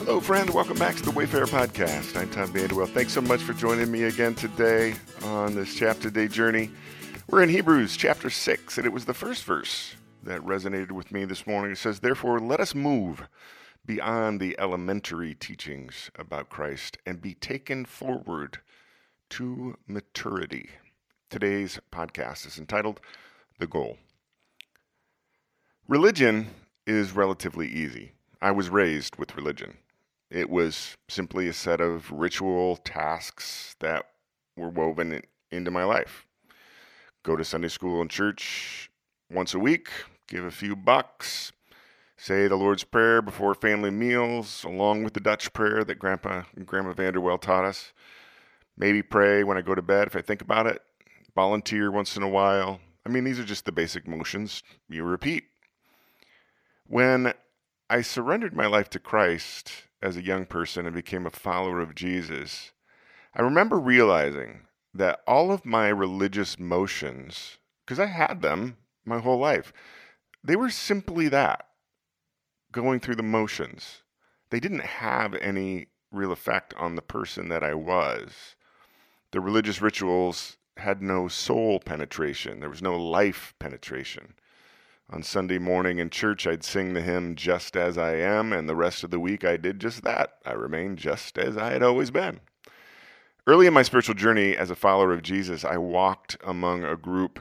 Hello, friend. Welcome back to the Wayfarer Podcast. I'm Tom Vanderwell. Thanks so much for joining me again today on this chapter day journey. We're in Hebrews chapter 6, and it was the first verse that resonated with me this morning. It says, Therefore, let us move beyond the elementary teachings about Christ and be taken forward to maturity. Today's podcast is entitled The Goal. Religion is relatively easy. I was raised with religion. It was simply a set of ritual tasks that were woven into my life. Go to Sunday school and church once a week, give a few bucks, say the Lord's Prayer before family meals, along with the Dutch prayer that Grandpa and Grandma Vanderwell taught us. Maybe pray when I go to bed if I think about it. Volunteer once in a while. I mean, these are just the basic motions you repeat. When I surrendered my life to Christ as a young person and became a follower of Jesus, I remember realizing that all of my religious motions, because I had them my whole life, they were simply that going through the motions. They didn't have any real effect on the person that I was. The religious rituals had no soul penetration, there was no life penetration. On Sunday morning in church, I'd sing the hymn Just As I Am, and the rest of the week I did just that. I remained just as I had always been. Early in my spiritual journey as a follower of Jesus, I walked among a group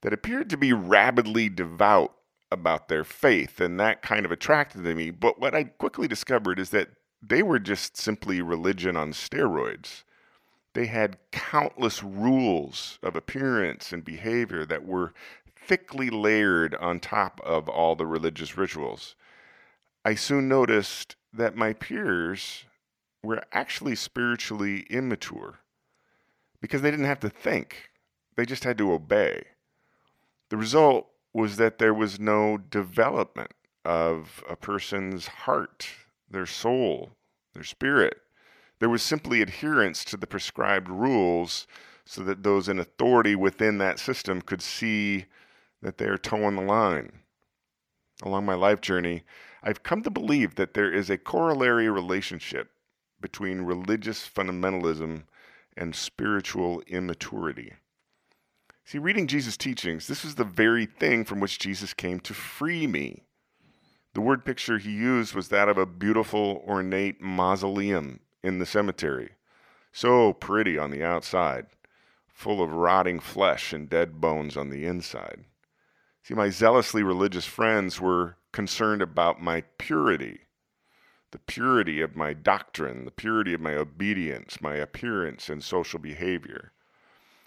that appeared to be rabidly devout about their faith, and that kind of attracted to me. But what I quickly discovered is that they were just simply religion on steroids. They had countless rules of appearance and behavior that were thickly layered on top of all the religious rituals. I soon noticed that my peers were actually spiritually immature because they didn't have to think, they just had to obey. The result was that there was no development of a person's heart, their soul, their spirit. There was simply adherence to the prescribed rules so that those in authority within that system could see that they are toeing the line. Along my life journey, I've come to believe that there is a corollary relationship between religious fundamentalism and spiritual immaturity. See, reading Jesus' teachings, this is the very thing from which Jesus came to free me. The word picture he used was that of a beautiful, ornate mausoleum in the cemetery. So pretty on the outside, full of rotting flesh and dead bones on the inside. See, my zealously religious friends were concerned about my purity, the purity of my doctrine, the purity of my obedience, my appearance, and social behavior.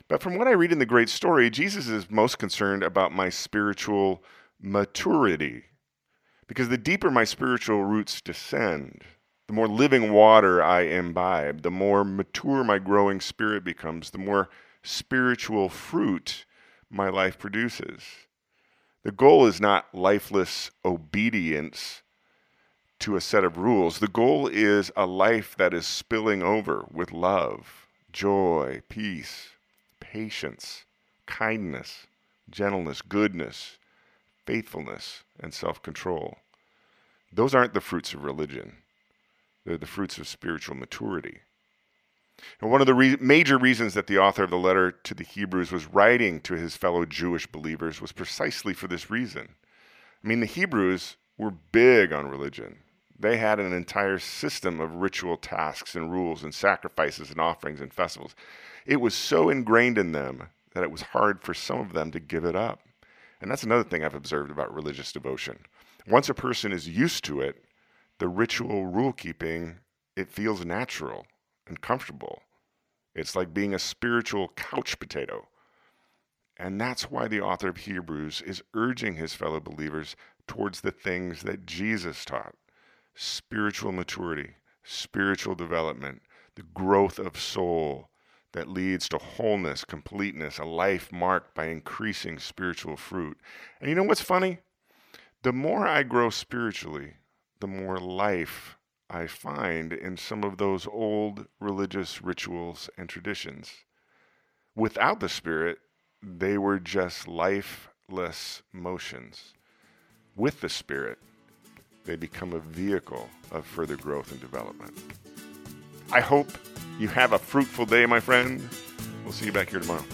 But from what I read in the great story, Jesus is most concerned about my spiritual maturity. Because the deeper my spiritual roots descend, the more living water I imbibe, the more mature my growing spirit becomes, the more spiritual fruit my life produces. The goal is not lifeless obedience to a set of rules. The goal is a life that is spilling over with love, joy, peace, patience, kindness, gentleness, goodness, faithfulness, and self control. Those aren't the fruits of religion, they're the fruits of spiritual maturity. And one of the re- major reasons that the author of the letter to the Hebrews was writing to his fellow Jewish believers was precisely for this reason. I mean, the Hebrews were big on religion. They had an entire system of ritual tasks and rules and sacrifices and offerings and festivals. It was so ingrained in them that it was hard for some of them to give it up. And that's another thing I've observed about religious devotion. Once a person is used to it, the ritual rule keeping, it feels natural and comfortable. It's like being a spiritual couch potato. And that's why the author of Hebrews is urging his fellow believers towards the things that Jesus taught spiritual maturity, spiritual development, the growth of soul that leads to wholeness, completeness, a life marked by increasing spiritual fruit. And you know what's funny? The more I grow spiritually, the more life I find in some of those old religious rituals and traditions. Without the Spirit, they were just lifeless motions. With the Spirit, they become a vehicle of further growth and development. I hope you have a fruitful day, my friend. We'll see you back here tomorrow.